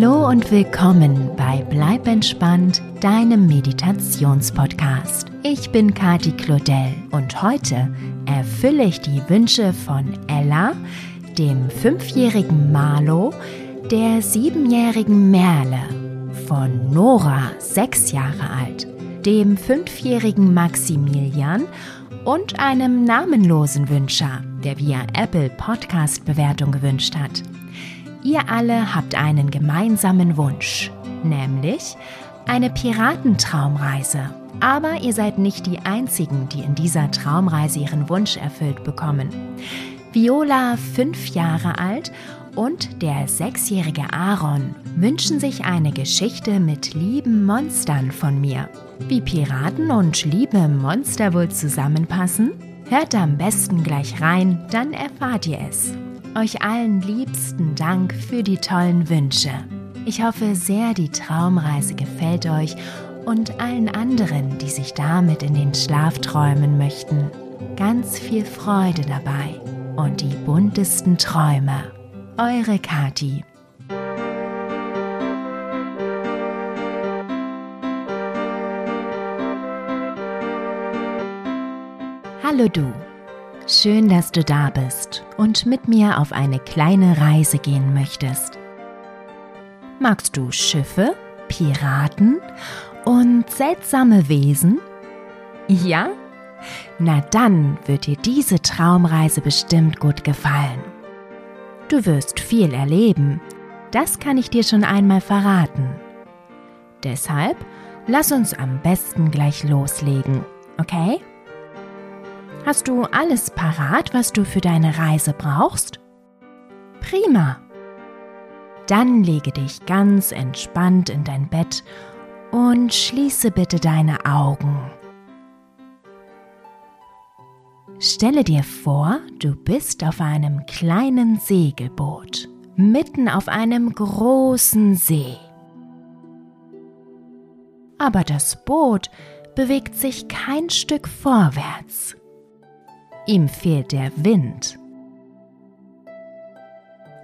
Hallo und willkommen bei Bleib entspannt, deinem Meditationspodcast. Ich bin Kati Claudel und heute erfülle ich die Wünsche von Ella, dem fünfjährigen Marlo, der siebenjährigen Merle, von Nora, sechs Jahre alt, dem fünfjährigen Maximilian und einem namenlosen Wünscher, der via Apple Podcast Bewertung gewünscht hat. Ihr alle habt einen gemeinsamen Wunsch, nämlich eine Piratentraumreise. Aber ihr seid nicht die Einzigen, die in dieser Traumreise ihren Wunsch erfüllt bekommen. Viola, fünf Jahre alt, und der sechsjährige Aaron wünschen sich eine Geschichte mit lieben Monstern von mir. Wie Piraten und liebe Monster wohl zusammenpassen? Hört am besten gleich rein, dann erfahrt ihr es. Euch allen liebsten Dank für die tollen Wünsche. Ich hoffe sehr, die Traumreise gefällt euch und allen anderen, die sich damit in den Schlaf träumen möchten. Ganz viel Freude dabei und die buntesten Träume. Eure Kati. Hallo du. Schön, dass du da bist und mit mir auf eine kleine Reise gehen möchtest. Magst du Schiffe, Piraten und seltsame Wesen? Ja? Na dann wird dir diese Traumreise bestimmt gut gefallen. Du wirst viel erleben. Das kann ich dir schon einmal verraten. Deshalb lass uns am besten gleich loslegen, okay? Hast du alles parat, was du für deine Reise brauchst? Prima. Dann lege dich ganz entspannt in dein Bett und schließe bitte deine Augen. Stelle dir vor, du bist auf einem kleinen Segelboot, mitten auf einem großen See. Aber das Boot bewegt sich kein Stück vorwärts. Ihm fehlt der Wind.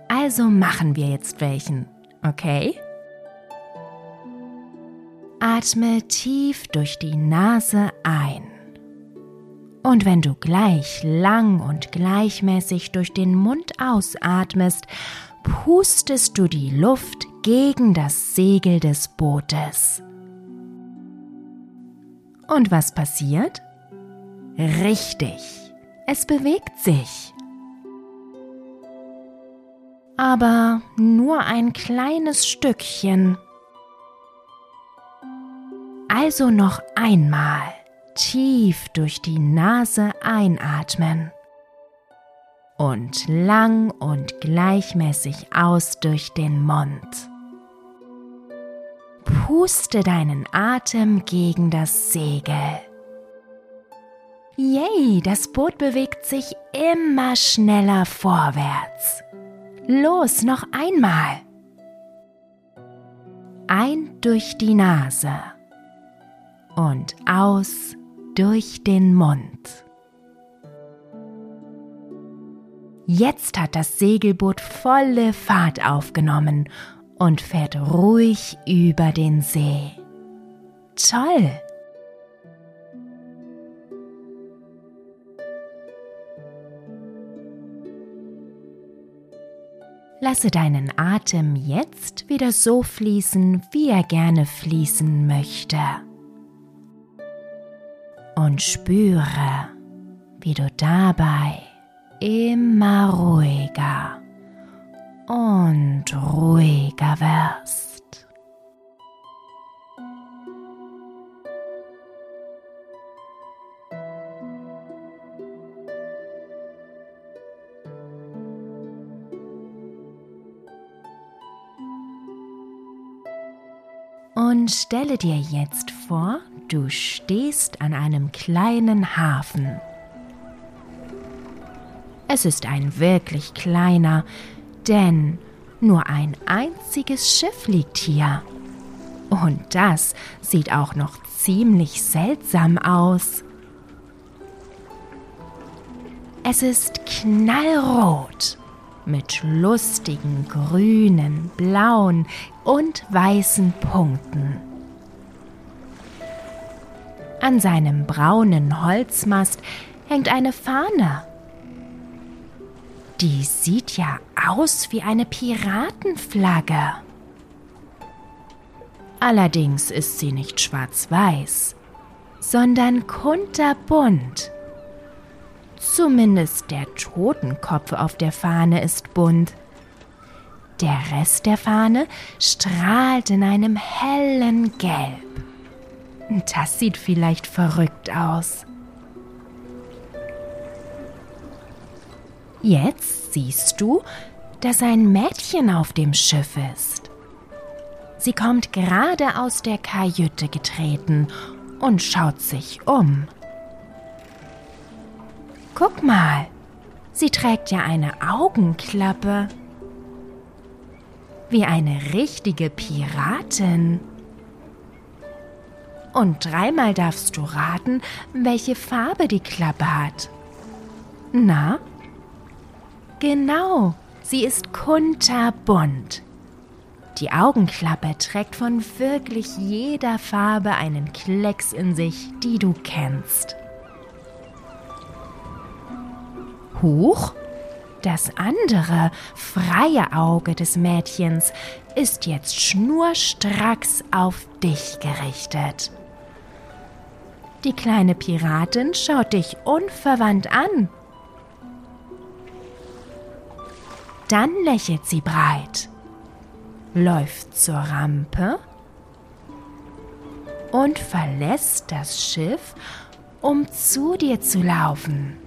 Also machen wir jetzt welchen, okay? Atme tief durch die Nase ein. Und wenn du gleich lang und gleichmäßig durch den Mund ausatmest, pustest du die Luft gegen das Segel des Bootes. Und was passiert? Richtig, es bewegt sich. Aber nur ein kleines Stückchen. Also noch einmal tief durch die Nase einatmen und lang und gleichmäßig aus durch den Mund. Puste deinen Atem gegen das Segel. Yay, das Boot bewegt sich immer schneller vorwärts. Los, noch einmal. Ein durch die Nase und aus durch den Mund. Jetzt hat das Segelboot volle Fahrt aufgenommen und fährt ruhig über den See. Toll! Lasse deinen Atem jetzt wieder so fließen, wie er gerne fließen möchte und spüre, wie du dabei immer ruhiger und ruhiger wirst. Stelle dir jetzt vor, du stehst an einem kleinen Hafen. Es ist ein wirklich kleiner, denn nur ein einziges Schiff liegt hier. Und das sieht auch noch ziemlich seltsam aus. Es ist knallrot mit lustigen grünen, blauen und weißen Punkten. An seinem braunen Holzmast hängt eine Fahne. Die sieht ja aus wie eine Piratenflagge. Allerdings ist sie nicht schwarz-weiß, sondern kunterbunt. Zumindest der Totenkopf auf der Fahne ist bunt. Der Rest der Fahne strahlt in einem hellen Gelb. Das sieht vielleicht verrückt aus. Jetzt siehst du, dass ein Mädchen auf dem Schiff ist. Sie kommt gerade aus der Kajüte getreten und schaut sich um. Guck mal, sie trägt ja eine Augenklappe. Wie eine richtige Piratin. Und dreimal darfst du raten, welche Farbe die Klappe hat. Na? Genau, sie ist kunterbunt. Die Augenklappe trägt von wirklich jeder Farbe einen Klecks in sich, die du kennst. Huch, das andere, freie Auge des Mädchens ist jetzt schnurstracks auf dich gerichtet. Die kleine Piratin schaut dich unverwandt an. Dann lächelt sie breit, läuft zur Rampe und verlässt das Schiff, um zu dir zu laufen.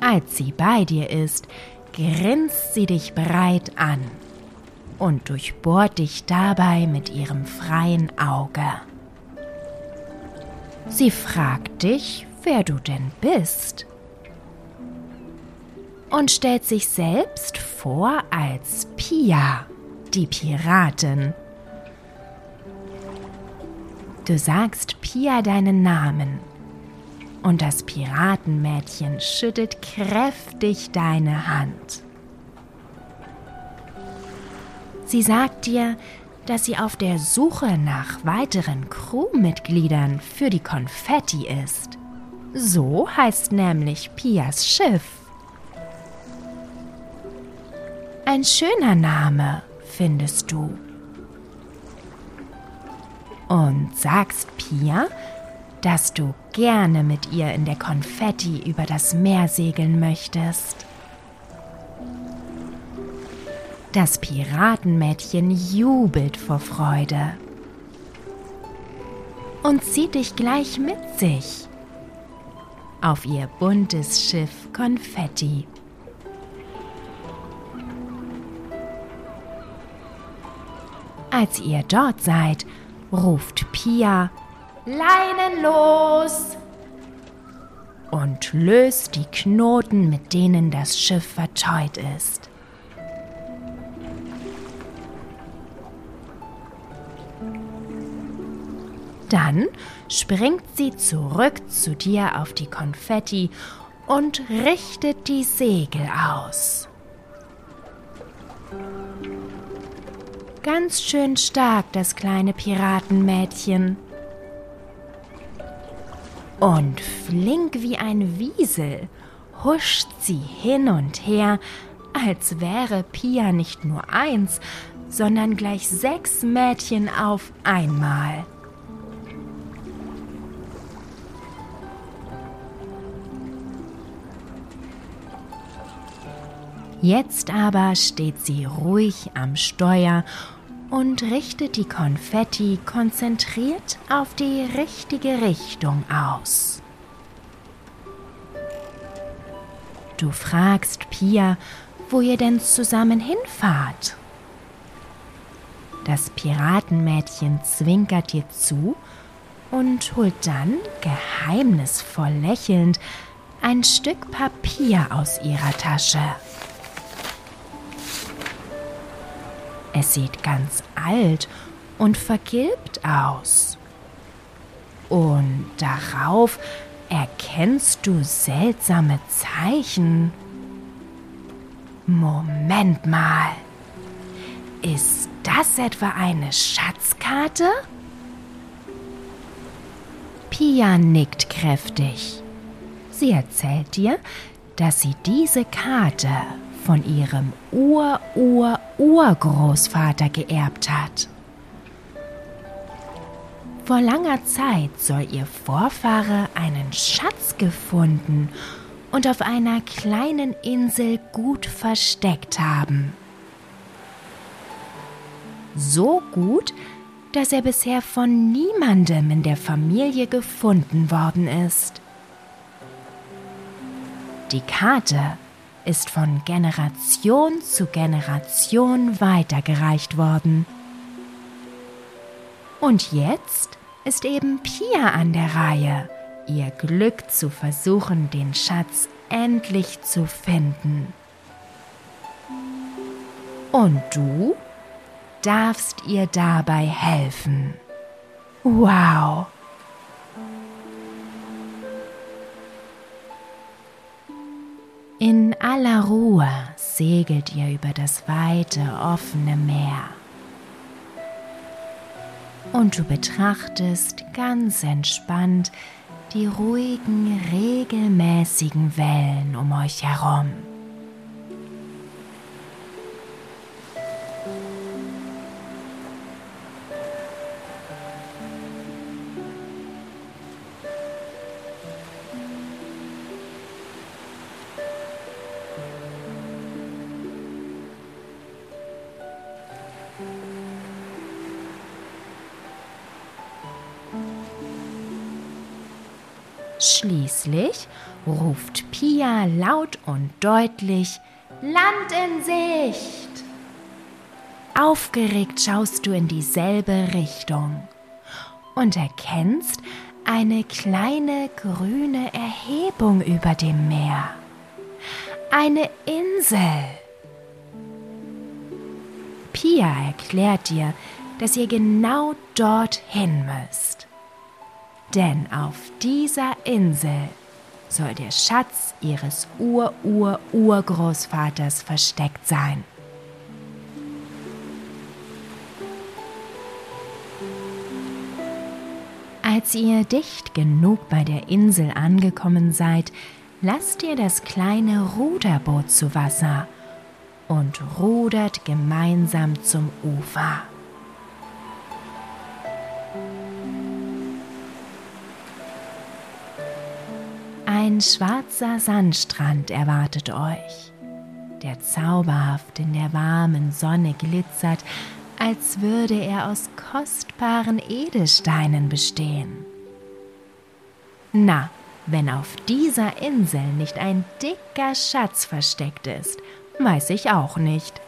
Als sie bei dir ist, grinst sie dich breit an und durchbohrt dich dabei mit ihrem freien Auge. Sie fragt dich, wer du denn bist und stellt sich selbst vor als Pia, die Piratin. Du sagst Pia deinen Namen und das Piratenmädchen schüttelt kräftig deine Hand. Sie sagt dir, dass sie auf der Suche nach weiteren Crewmitgliedern für die Konfetti ist. So heißt nämlich Pias Schiff. Ein schöner Name, findest du. Und sagst Pia, dass du gerne mit ihr in der Konfetti über das Meer segeln möchtest. Das Piratenmädchen jubelt vor Freude und zieht dich gleich mit sich auf ihr buntes Schiff Konfetti. Als ihr dort seid, ruft Pia Leinen los! Und löst die Knoten, mit denen das Schiff verteut ist. Dann springt sie zurück zu dir auf die Konfetti und richtet die Segel aus. Ganz schön stark das kleine Piratenmädchen und flink wie ein Wiesel huscht sie hin und her, als wäre Pia nicht nur eins, sondern gleich sechs Mädchen auf einmal. Jetzt aber steht sie ruhig am Steuer und richtet die Konfetti konzentriert auf die richtige Richtung aus. Du fragst Pia, wo ihr denn zusammen hinfahrt. Das Piratenmädchen zwinkert dir zu und holt dann, geheimnisvoll lächelnd, ein Stück Papier aus ihrer Tasche. Es sieht ganz alt und vergilbt aus. Und darauf erkennst du seltsame Zeichen. Moment mal. Ist das etwa eine Schatzkarte? Pia nickt kräftig. Sie erzählt dir, dass sie diese Karte von ihrem Ur-Ur-Urgroßvater geerbt hat. Vor langer Zeit soll ihr Vorfahre einen Schatz gefunden und auf einer kleinen Insel gut versteckt haben. So gut, dass er bisher von niemandem in der Familie gefunden worden ist. Die Karte ist von Generation zu Generation weitergereicht worden. Und jetzt ist eben Pia an der Reihe, ihr Glück zu versuchen, den Schatz endlich zu finden. Und du darfst ihr dabei helfen. Wow! In aller Ruhe segelt ihr über das weite, offene Meer und du betrachtest ganz entspannt die ruhigen, regelmäßigen Wellen um euch herum. Laut und deutlich Land in Sicht. Aufgeregt schaust du in dieselbe Richtung und erkennst eine kleine grüne Erhebung über dem Meer. Eine Insel. Pia erklärt dir, dass ihr genau dorthin müsst. Denn auf dieser Insel soll der Schatz ihres Ur-Ur-Urgroßvaters versteckt sein. Als ihr dicht genug bei der Insel angekommen seid, lasst ihr das kleine Ruderboot zu Wasser und rudert gemeinsam zum Ufer. Ein schwarzer Sandstrand erwartet euch, der zauberhaft in der warmen Sonne glitzert, als würde er aus kostbaren Edelsteinen bestehen. Na, wenn auf dieser Insel nicht ein dicker Schatz versteckt ist, weiß ich auch nicht.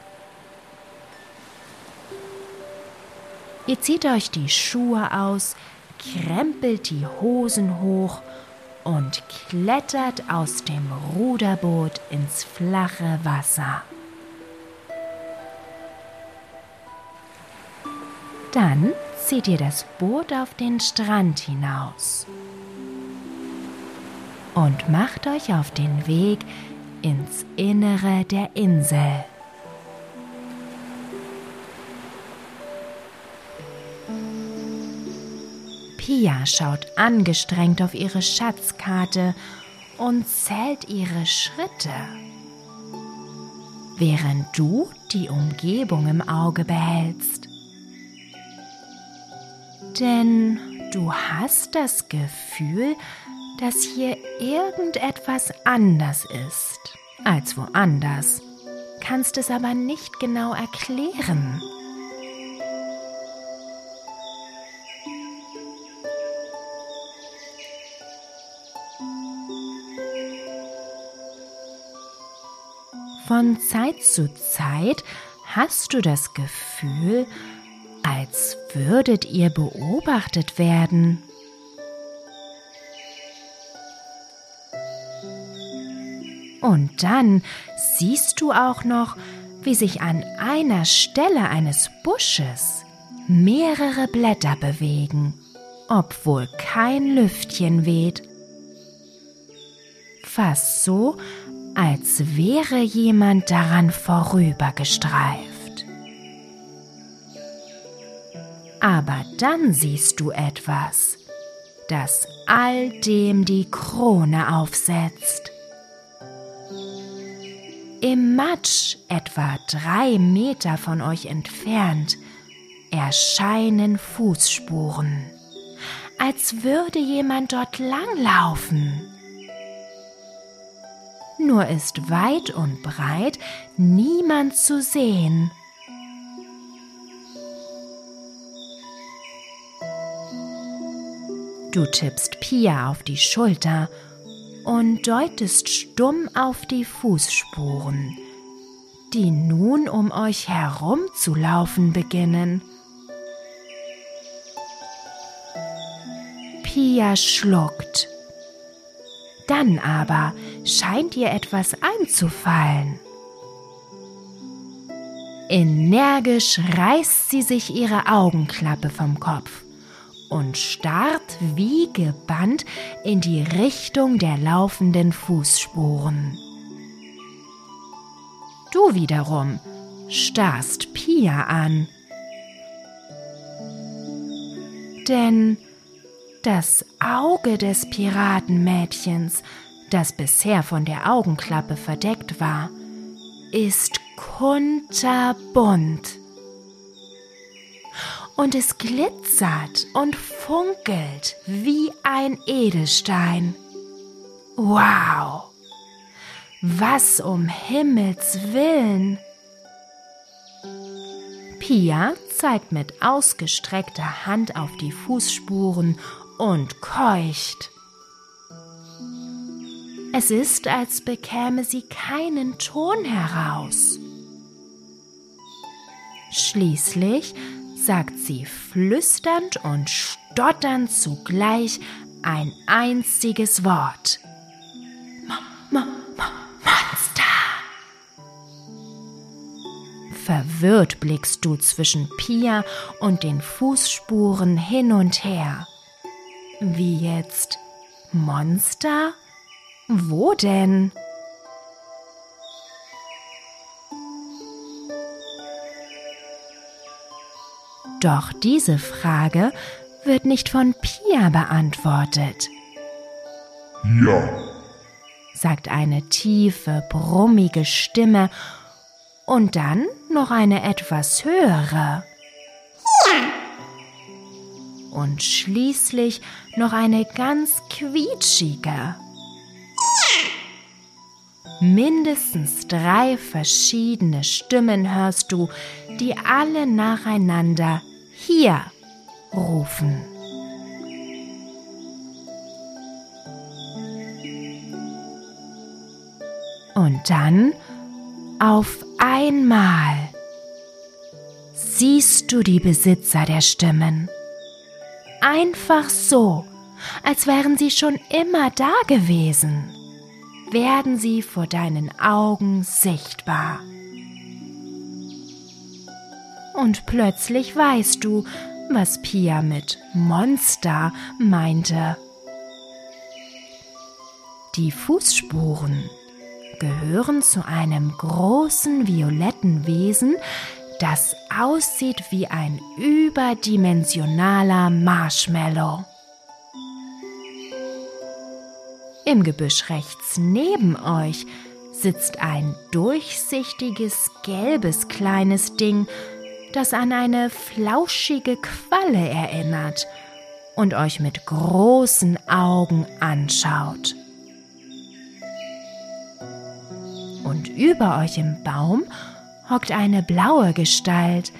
Ihr zieht euch die Schuhe aus, krempelt die Hosen hoch und klettert aus dem Ruderboot ins flache Wasser. Dann zieht ihr das Boot auf den Strand hinaus und macht euch auf den Weg ins Innere der Insel. Pia schaut angestrengt auf ihre Schatzkarte und zählt ihre Schritte, während du die Umgebung im Auge behältst. Denn du hast das Gefühl, dass hier irgendetwas anders ist als woanders, kannst es aber nicht genau erklären. Von Zeit zu Zeit hast du das Gefühl, als würdet ihr beobachtet werden. Und dann siehst du auch noch, wie sich an einer Stelle eines Busches mehrere Blätter bewegen obwohl kein Lüftchen weht. Fast so, als wäre jemand daran vorübergestreift. Aber dann siehst du etwas, das all dem die Krone aufsetzt. Im Matsch, etwa drei Meter von euch entfernt, erscheinen Fußspuren, als würde jemand dort langlaufen. Nur ist weit und breit niemand zu sehen. Du tippst Pia auf die Schulter und deutest stumm auf die Fußspuren, die nun um euch herum zu laufen beginnen. Pia schluckt. Dann aber scheint ihr etwas einzufallen. Energisch reißt sie sich ihre Augenklappe vom Kopf und starrt wie gebannt in die Richtung der laufenden Fußspuren. Du wiederum starrst Pia an. Denn das Auge des Piratenmädchens, das bisher von der Augenklappe verdeckt war, ist kunterbunt und es glitzert und funkelt wie ein Edelstein. Wow! Was um Himmels willen! Pia zeigt mit ausgestreckter Hand auf die Fußspuren und keucht. Es ist, als bekäme sie keinen Ton heraus. Schließlich sagt sie flüsternd und stotternd zugleich ein einziges Wort. Monster! Verwirrt blickst du zwischen Pia und den Fußspuren hin und her. Wie jetzt? Monster? Wo denn? Doch diese Frage wird nicht von Pia beantwortet. Ja, sagt eine tiefe, brummige Stimme und dann noch eine etwas höhere. Ja. Und schließlich noch eine ganz quietschige. Mindestens drei verschiedene Stimmen hörst du, die alle nacheinander hier rufen. Und dann auf einmal siehst du die Besitzer der Stimmen. Einfach so, als wären sie schon immer da gewesen, werden sie vor deinen Augen sichtbar und plötzlich weißt du, was Pia mit Monster meinte. Die Fußspuren gehören zu einem großen violetten Wesen, das aussieht wie ein überdimensionaler Marshmallow. Im Gebüsch rechts neben euch sitzt ein durchsichtiges gelbes kleines Ding das an eine flauschige Qualle erinnert und euch mit großen Augen anschaut. Und über euch im Baum hockt eine blaue Gestalt,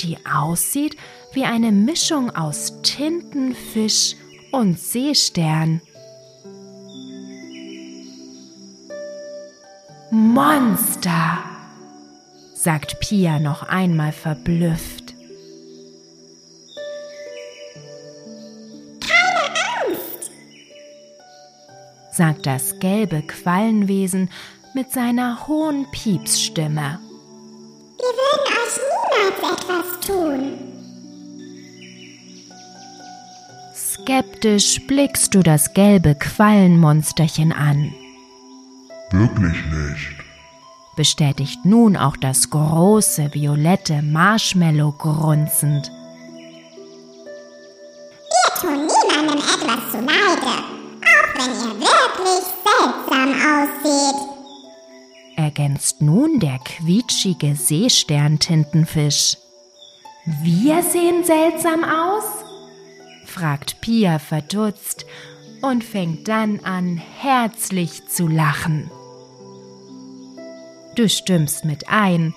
die aussieht wie eine Mischung aus Tintenfisch und Seestern. Monster! sagt Pia noch einmal verblüfft. Keine Angst, sagt das gelbe Quallenwesen mit seiner hohen Piepsstimme. Wir würden euch niemals etwas tun. Skeptisch blickst du das gelbe Quallenmonsterchen an. Wirklich nicht. Bestätigt nun auch das große violette Marshmallow grunzend. Wir tun niemandem etwas zuleide, auch wenn ihr wirklich seltsam aussieht. Ergänzt nun der quietschige Seesterntintenfisch. Wir sehen seltsam aus? fragt Pia verdutzt und fängt dann an, herzlich zu lachen. Du stimmst mit ein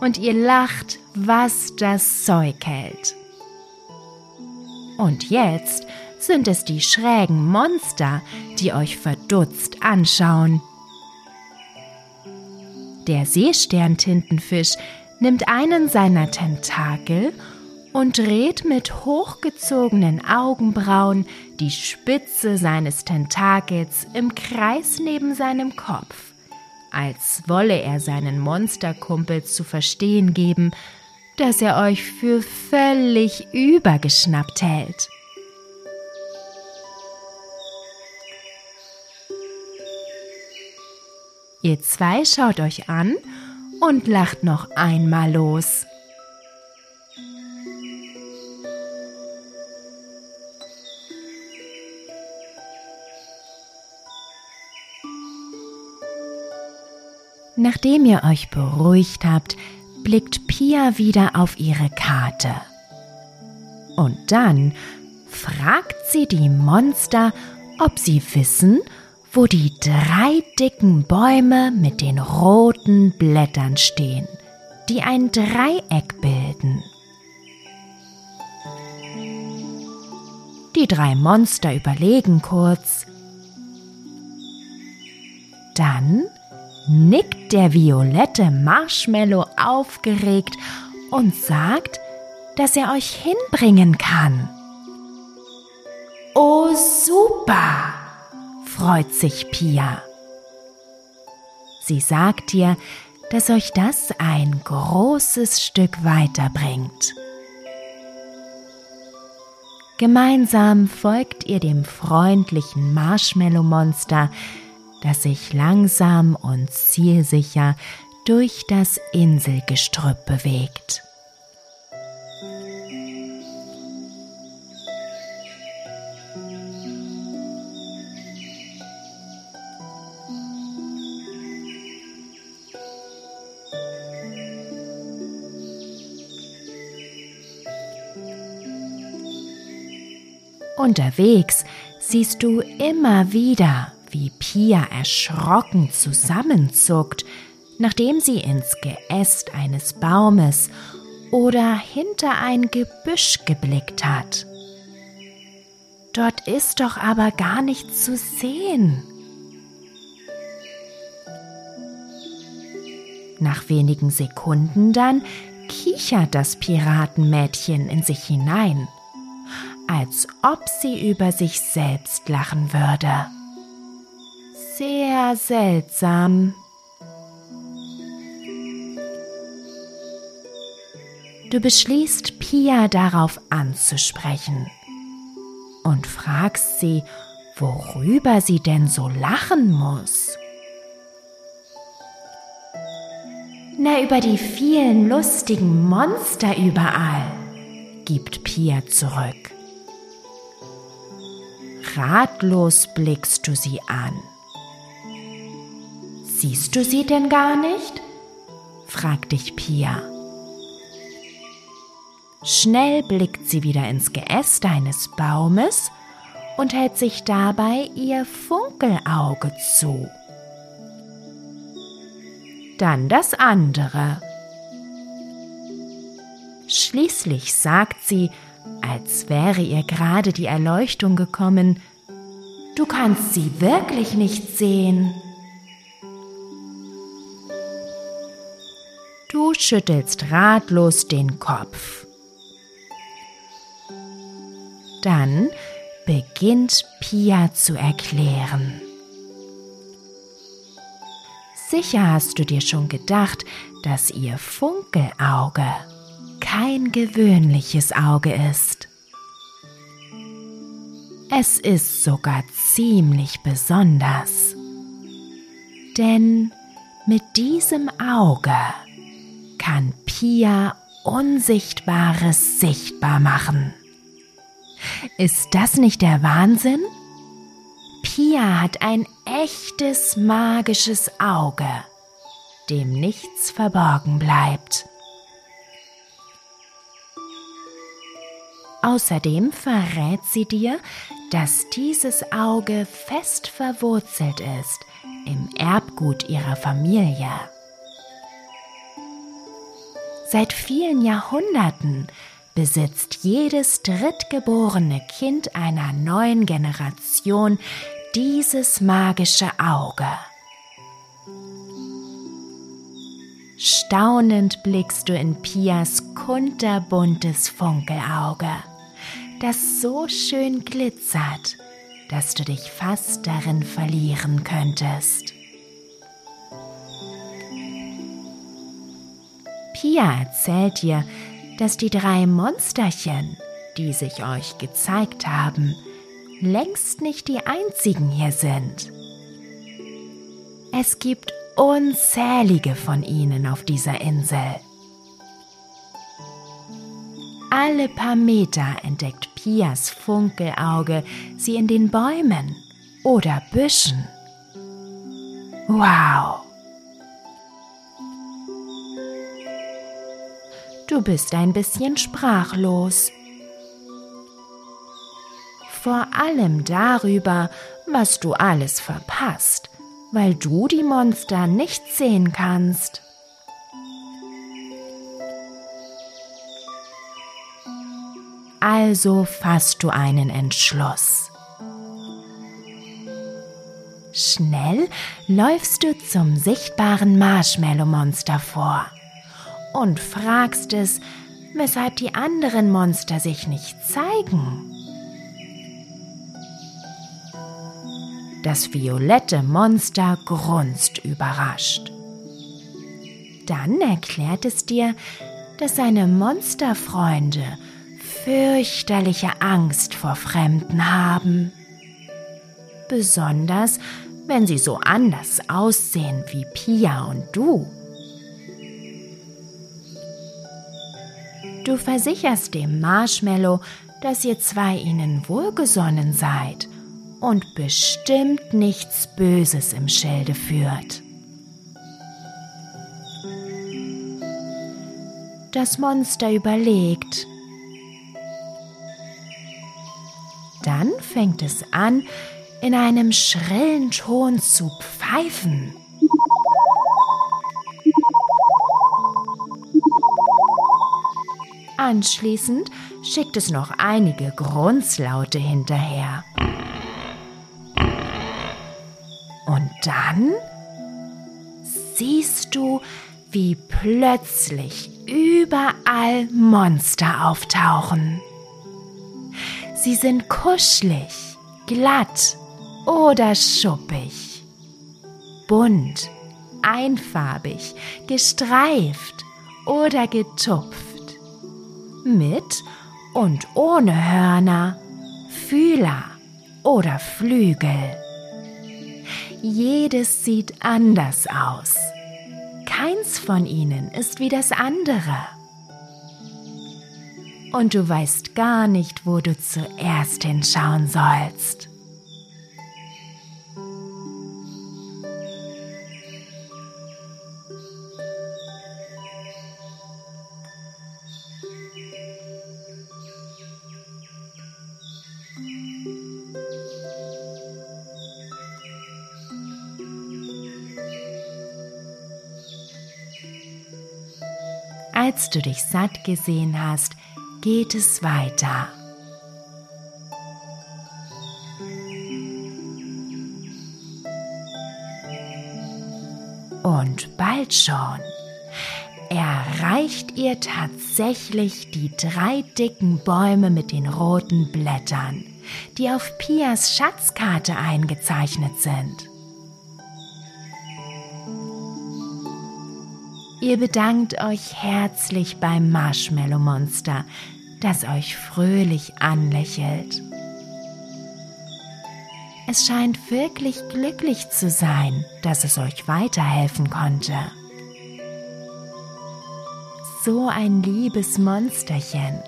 und ihr lacht, was das Zeug hält. Und jetzt sind es die schrägen Monster, die euch verdutzt anschauen. Der Seesterntintenfisch nimmt einen seiner Tentakel und dreht mit hochgezogenen Augenbrauen die Spitze seines Tentakels im Kreis neben seinem Kopf, als wolle er seinen Monsterkumpels zu verstehen geben, dass er euch für völlig übergeschnappt hält. Ihr zwei schaut euch an und lacht noch einmal los. Nachdem ihr euch beruhigt habt, blickt Pia wieder auf ihre Karte. Und dann fragt sie die Monster, ob sie wissen, wo die drei dicken Bäume mit den roten Blättern stehen, die ein Dreieck bilden. Die drei Monster überlegen kurz. Dann nickt der violette Marshmallow aufgeregt und sagt, dass er euch hinbringen kann. Oh, super! freut sich Pia. Sie sagt dir, dass euch das ein großes Stück weiterbringt. Gemeinsam folgt ihr dem freundlichen Marshmallow-Monster, das sich langsam und zielsicher durch das Inselgestrüpp bewegt. Unterwegs siehst du immer wieder, wie Pia erschrocken zusammenzuckt, nachdem sie ins Geäst eines Baumes oder hinter ein Gebüsch geblickt hat. Dort ist doch aber gar nichts zu sehen. Nach wenigen Sekunden dann kichert das Piratenmädchen in sich hinein als ob sie über sich selbst lachen würde. Sehr seltsam. Du beschließt, Pia darauf anzusprechen und fragst sie, worüber sie denn so lachen muss. Na, über die vielen lustigen Monster überall, gibt Pia zurück. Ratlos blickst du sie an. Siehst du sie denn gar nicht? fragt dich Pia. Schnell blickt sie wieder ins Geäst eines Baumes und hält sich dabei ihr Funkelauge zu. Dann das andere. Schließlich sagt sie, als wäre ihr gerade die Erleuchtung gekommen, Du kannst sie wirklich nicht sehen. Du schüttelst ratlos den Kopf. Dann beginnt Pia zu erklären. Sicher hast du dir schon gedacht, dass ihr Funkelauge kein gewöhnliches Auge ist. Es ist sogar ziemlich besonders. Denn mit diesem Auge kann Pia Unsichtbares sichtbar machen. Ist das nicht der Wahnsinn? Pia hat ein echtes magisches Auge, dem nichts verborgen bleibt. Außerdem verrät sie dir, dass dieses Auge fest verwurzelt ist im Erbgut ihrer Familie. Seit vielen Jahrhunderten besitzt jedes drittgeborene Kind einer neuen Generation dieses magische Auge. Staunend blickst du in Pias kunterbuntes Funkelauge, das so schön glitzert, dass du dich fast darin verlieren könntest. Pia erzählt dir, dass die drei Monsterchen, die sich euch gezeigt haben, längst nicht die einzigen hier sind. Es gibt unzählige von ihnen auf dieser Insel. Alle paar Meter entdeckt Pias Funkelauge sie in den Bäumen oder Büschen. Wow! Du bist ein bisschen sprachlos. Vor allem darüber, was du alles verpasst, weil du die Monster nicht sehen kannst. Also fasst du einen Entschluss. Schnell läufst du zum sichtbaren Marshmallow-Monster vor und fragst es, weshalb die anderen Monster sich nicht zeigen. Das violette Monster grunzt überrascht. Dann erklärt es dir, dass seine Monsterfreunde fürchterliche Angst vor Fremden haben. Besonders, wenn sie so anders aussehen wie Pia und du. Du versicherst dem Marshmallow, dass ihr zwei ihnen wohlgesonnen seid und bestimmt nichts Böses im Schilde führt. Das Monster überlegt, Dann fängt es an, in einem schrillen Ton zu pfeifen. Anschließend schickt es noch einige Grunzlaute hinterher. Und dann siehst du, wie plötzlich überall Monster auftauchen. Sie sind kuschelig, glatt oder schuppig, bunt, einfarbig, gestreift oder getupft, mit und ohne Hörner, Fühler oder Flügel. Jedes sieht anders aus. Keins von ihnen ist wie das andere und du weißt gar nicht, wo du zuerst hinschauen sollst. Als du dich satt gesehen hast, geht es weiter. Und bald schon erreicht ihr tatsächlich die drei dicken Bäume mit den roten Blättern, die auf Pias Schatzkarte eingezeichnet sind. Ihr bedankt euch herzlich beim Marshmallow Monster, das euch fröhlich anlächelt. Es scheint wirklich glücklich zu sein, dass es euch weiterhelfen konnte. So ein liebes Monsterchen.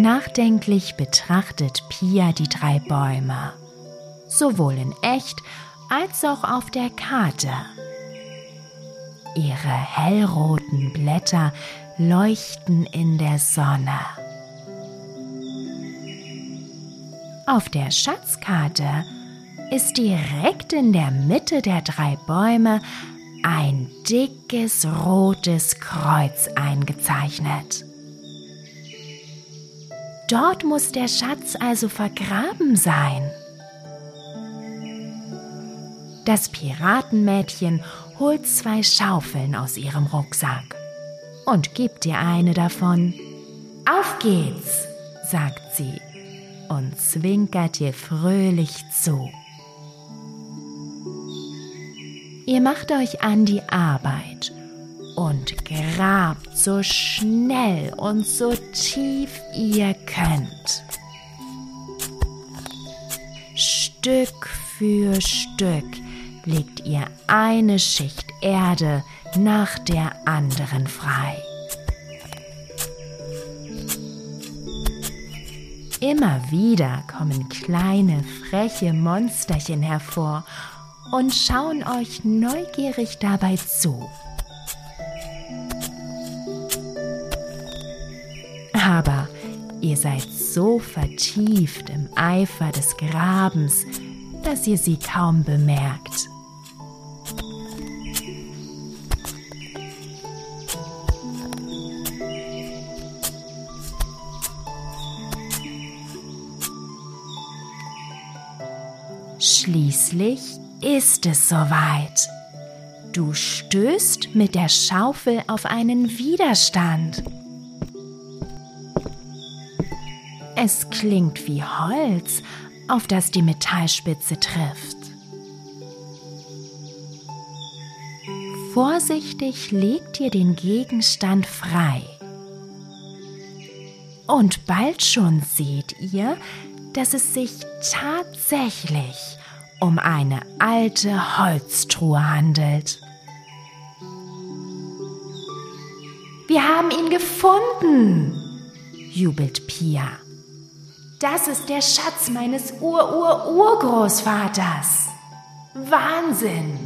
Nachdenklich betrachtet Pia die drei Bäume, sowohl in echt als auch auf der Karte. Ihre hellroten Blätter leuchten in der Sonne. Auf der Schatzkarte ist direkt in der Mitte der drei Bäume ein dickes rotes Kreuz eingezeichnet. Dort muss der Schatz also vergraben sein. Das Piratenmädchen holt zwei Schaufeln aus ihrem Rucksack und gibt dir eine davon. Auf geht's, sagt sie und zwinkert dir fröhlich zu. Ihr macht euch an die Arbeit und grabt so schnell und so tief ihr könnt. Stück für Stück legt ihr eine Schicht Erde nach der anderen frei. Immer wieder kommen kleine, freche Monsterchen hervor und schauen euch neugierig dabei zu. Ihr seid so vertieft im Eifer des Grabens, dass ihr sie kaum bemerkt. Schließlich ist es soweit. Du stößt mit der Schaufel auf einen Widerstand. Es klingt wie Holz, auf das die Metallspitze trifft. Vorsichtig legt ihr den Gegenstand frei. Und bald schon seht ihr, dass es sich tatsächlich um eine alte Holztruhe handelt. Wir haben ihn gefunden, jubelt Pia. Das ist der Schatz meines Ur-Ur-Urgroßvaters. Wahnsinn!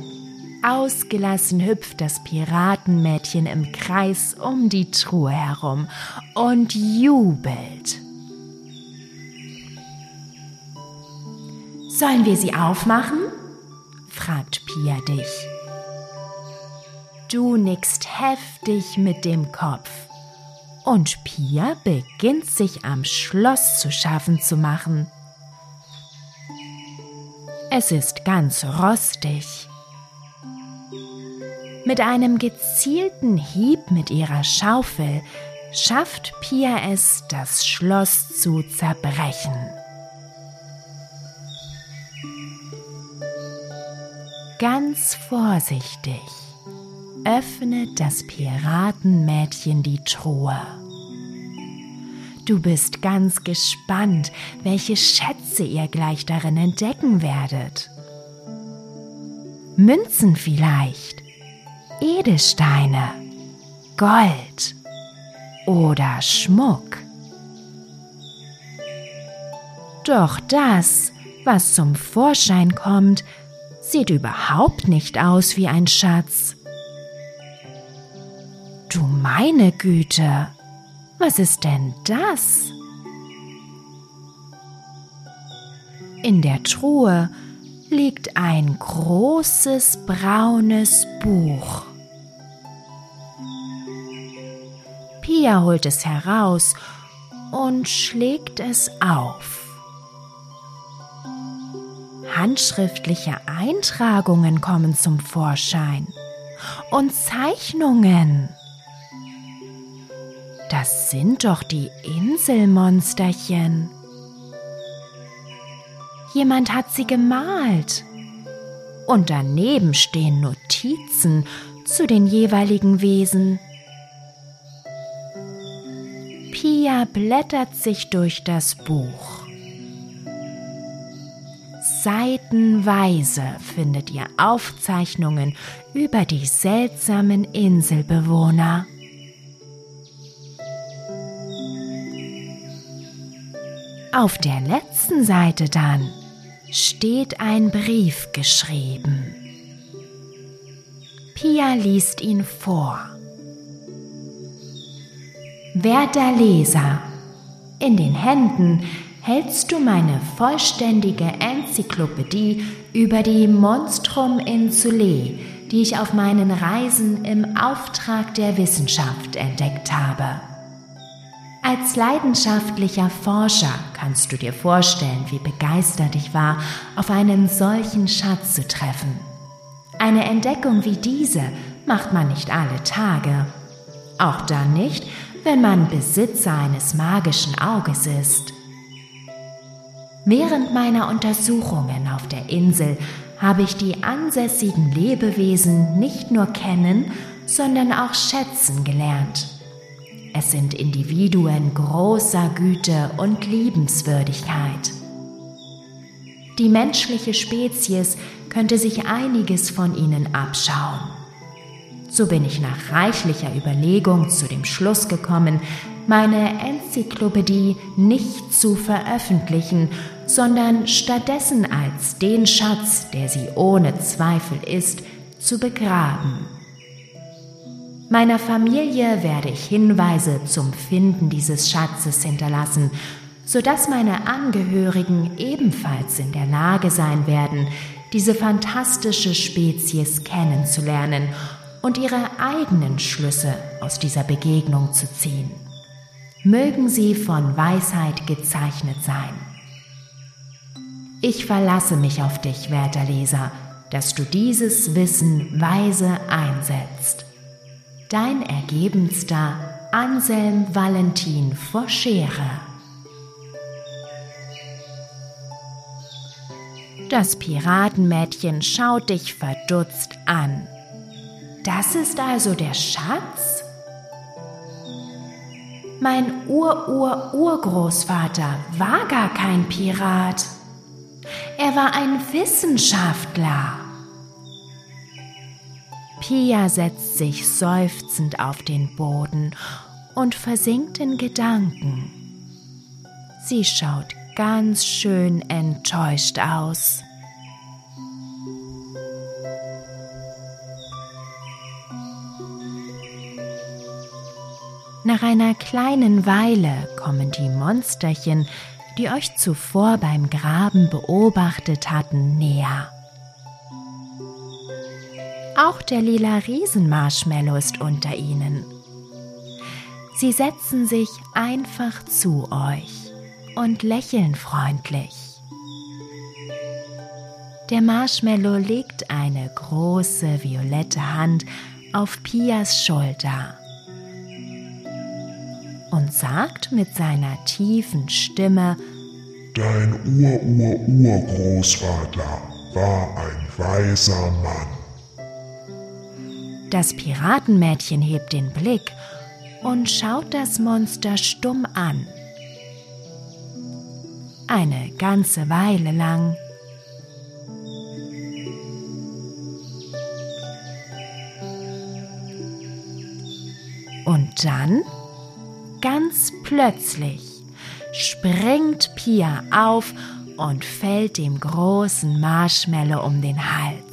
Ausgelassen hüpft das Piratenmädchen im Kreis um die Truhe herum und jubelt. Sollen wir sie aufmachen? fragt Pia dich. Du nickst heftig mit dem Kopf und Pia beginnt sich am Schloss zu schaffen zu machen. Es ist ganz rostig. Mit einem gezielten Hieb mit ihrer Schaufel schafft Pia es, das Schloss zu zerbrechen. Ganz vorsichtig öffnet das Piratenmädchen die Truhe. Du bist ganz gespannt, welche Schätze ihr gleich darin entdecken werdet. Münzen vielleicht, Edelsteine, Gold oder Schmuck. Doch das, was zum Vorschein kommt, sieht überhaupt nicht aus wie ein Schatz. Meine Güte, was ist denn das? In der Truhe liegt ein großes braunes Buch. Pia holt es heraus und schlägt es auf. Handschriftliche Eintragungen kommen zum Vorschein und Zeichnungen. Das sind doch die Inselmonsterchen. Jemand hat sie gemalt. Und daneben stehen Notizen zu den jeweiligen Wesen. Pia blättert sich durch das Buch. Seitenweise findet ihr Aufzeichnungen über die seltsamen Inselbewohner. Auf der letzten Seite dann steht ein Brief geschrieben. Pia liest ihn vor. Werter Leser, in den Händen hältst du meine vollständige Enzyklopädie über die Monstrum Insulae, die ich auf meinen Reisen im Auftrag der Wissenschaft entdeckt habe. Als leidenschaftlicher Forscher kannst du dir vorstellen, wie begeistert ich war, auf einen solchen Schatz zu treffen. Eine Entdeckung wie diese macht man nicht alle Tage. Auch dann nicht, wenn man Besitzer eines magischen Auges ist. Während meiner Untersuchungen auf der Insel habe ich die ansässigen Lebewesen nicht nur kennen, sondern auch schätzen gelernt. Es sind Individuen großer Güte und Liebenswürdigkeit. Die menschliche Spezies könnte sich einiges von ihnen abschauen. So bin ich nach reichlicher Überlegung zu dem Schluss gekommen, meine Enzyklopädie nicht zu veröffentlichen, sondern stattdessen als den Schatz, der sie ohne Zweifel ist, zu begraben. Meiner Familie werde ich Hinweise zum Finden dieses Schatzes hinterlassen, sodass meine Angehörigen ebenfalls in der Lage sein werden, diese fantastische Spezies kennenzulernen und ihre eigenen Schlüsse aus dieser Begegnung zu ziehen. Mögen sie von Weisheit gezeichnet sein. Ich verlasse mich auf dich, werter Leser, dass du dieses Wissen weise einsetzt dein ergebenster Anselm Valentin vor. Das Piratenmädchen schaut dich verdutzt an. Das ist also der Schatz? Mein Ur-Ur-Urgroßvater war gar kein Pirat. Er war ein Wissenschaftler. Pia setzt sich seufzend auf den Boden und versinkt in Gedanken. Sie schaut ganz schön enttäuscht aus. Nach einer kleinen Weile kommen die Monsterchen, die euch zuvor beim Graben beobachtet hatten, näher. Auch der lila Riesenmarshmallow ist unter ihnen. Sie setzen sich einfach zu euch und lächeln freundlich. Der Marshmallow legt eine große violette Hand auf Pias Schulter und sagt mit seiner tiefen Stimme, Dein Ur-Ur-Urgroßvater war ein weiser Mann. Das Piratenmädchen hebt den Blick und schaut das Monster stumm an. Eine ganze Weile lang. Und dann, ganz plötzlich, springt Pia auf und fällt dem großen Marshmallow um den Hals.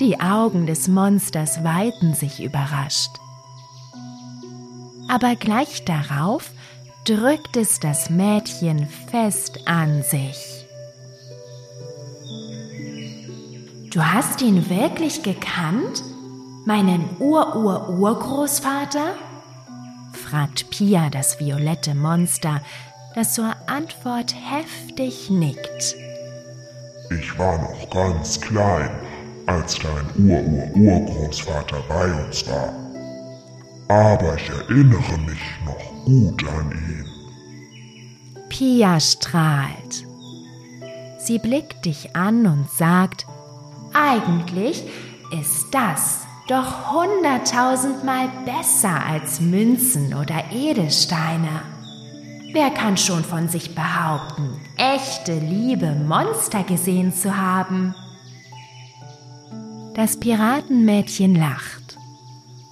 Die Augen des Monsters weiten sich überrascht. Aber gleich darauf drückt es das Mädchen fest an sich. Du hast ihn wirklich gekannt? Meinen Ur-Ur-Urgroßvater? fragt Pia das violette Monster, das zur Antwort heftig nickt. Ich war noch ganz klein als dein Ur-Ur-Urgroßvater bei uns war. Aber ich erinnere mich noch gut an ihn. Pia strahlt. Sie blickt dich an und sagt, eigentlich ist das doch hunderttausendmal besser als Münzen oder Edelsteine. Wer kann schon von sich behaupten, echte liebe Monster gesehen zu haben? Das Piratenmädchen lacht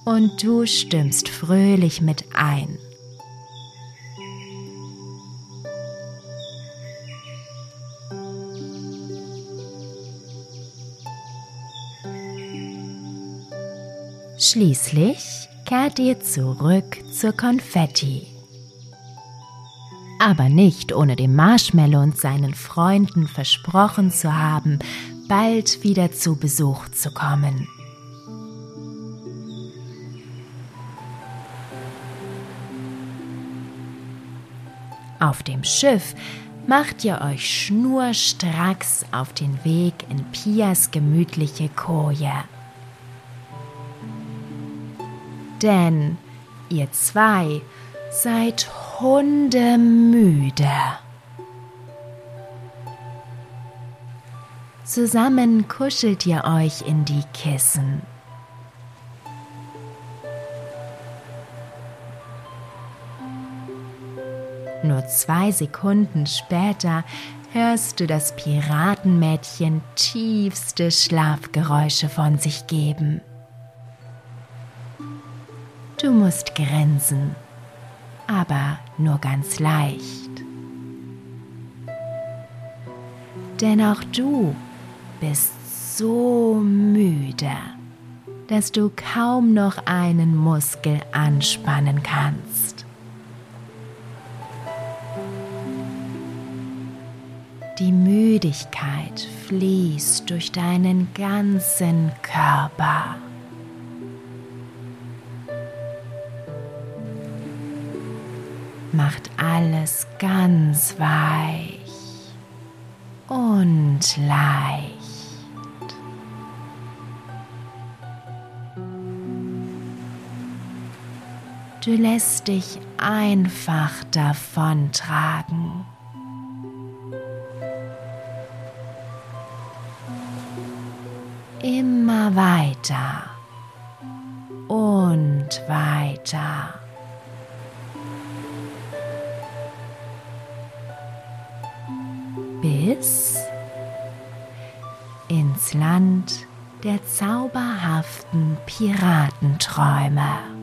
und du stimmst fröhlich mit ein. Schließlich kehrt ihr zurück zur Konfetti. Aber nicht ohne dem Marshmallow und seinen Freunden versprochen zu haben, bald wieder zu Besuch zu kommen. Auf dem Schiff macht ihr euch schnurstracks auf den Weg in Pias gemütliche Koje. Denn ihr zwei seid hundemüde. Zusammen kuschelt ihr euch in die Kissen. Nur zwei Sekunden später hörst du das Piratenmädchen tiefste Schlafgeräusche von sich geben. Du musst grinsen, aber nur ganz leicht. Denn auch du bist so müde, dass du kaum noch einen Muskel anspannen kannst. Die Müdigkeit fließt durch deinen ganzen Körper. macht alles ganz weich und leicht. Du lässt dich einfach davontragen. Immer weiter und weiter. bis ins Land der zauberhaften Piratenträume.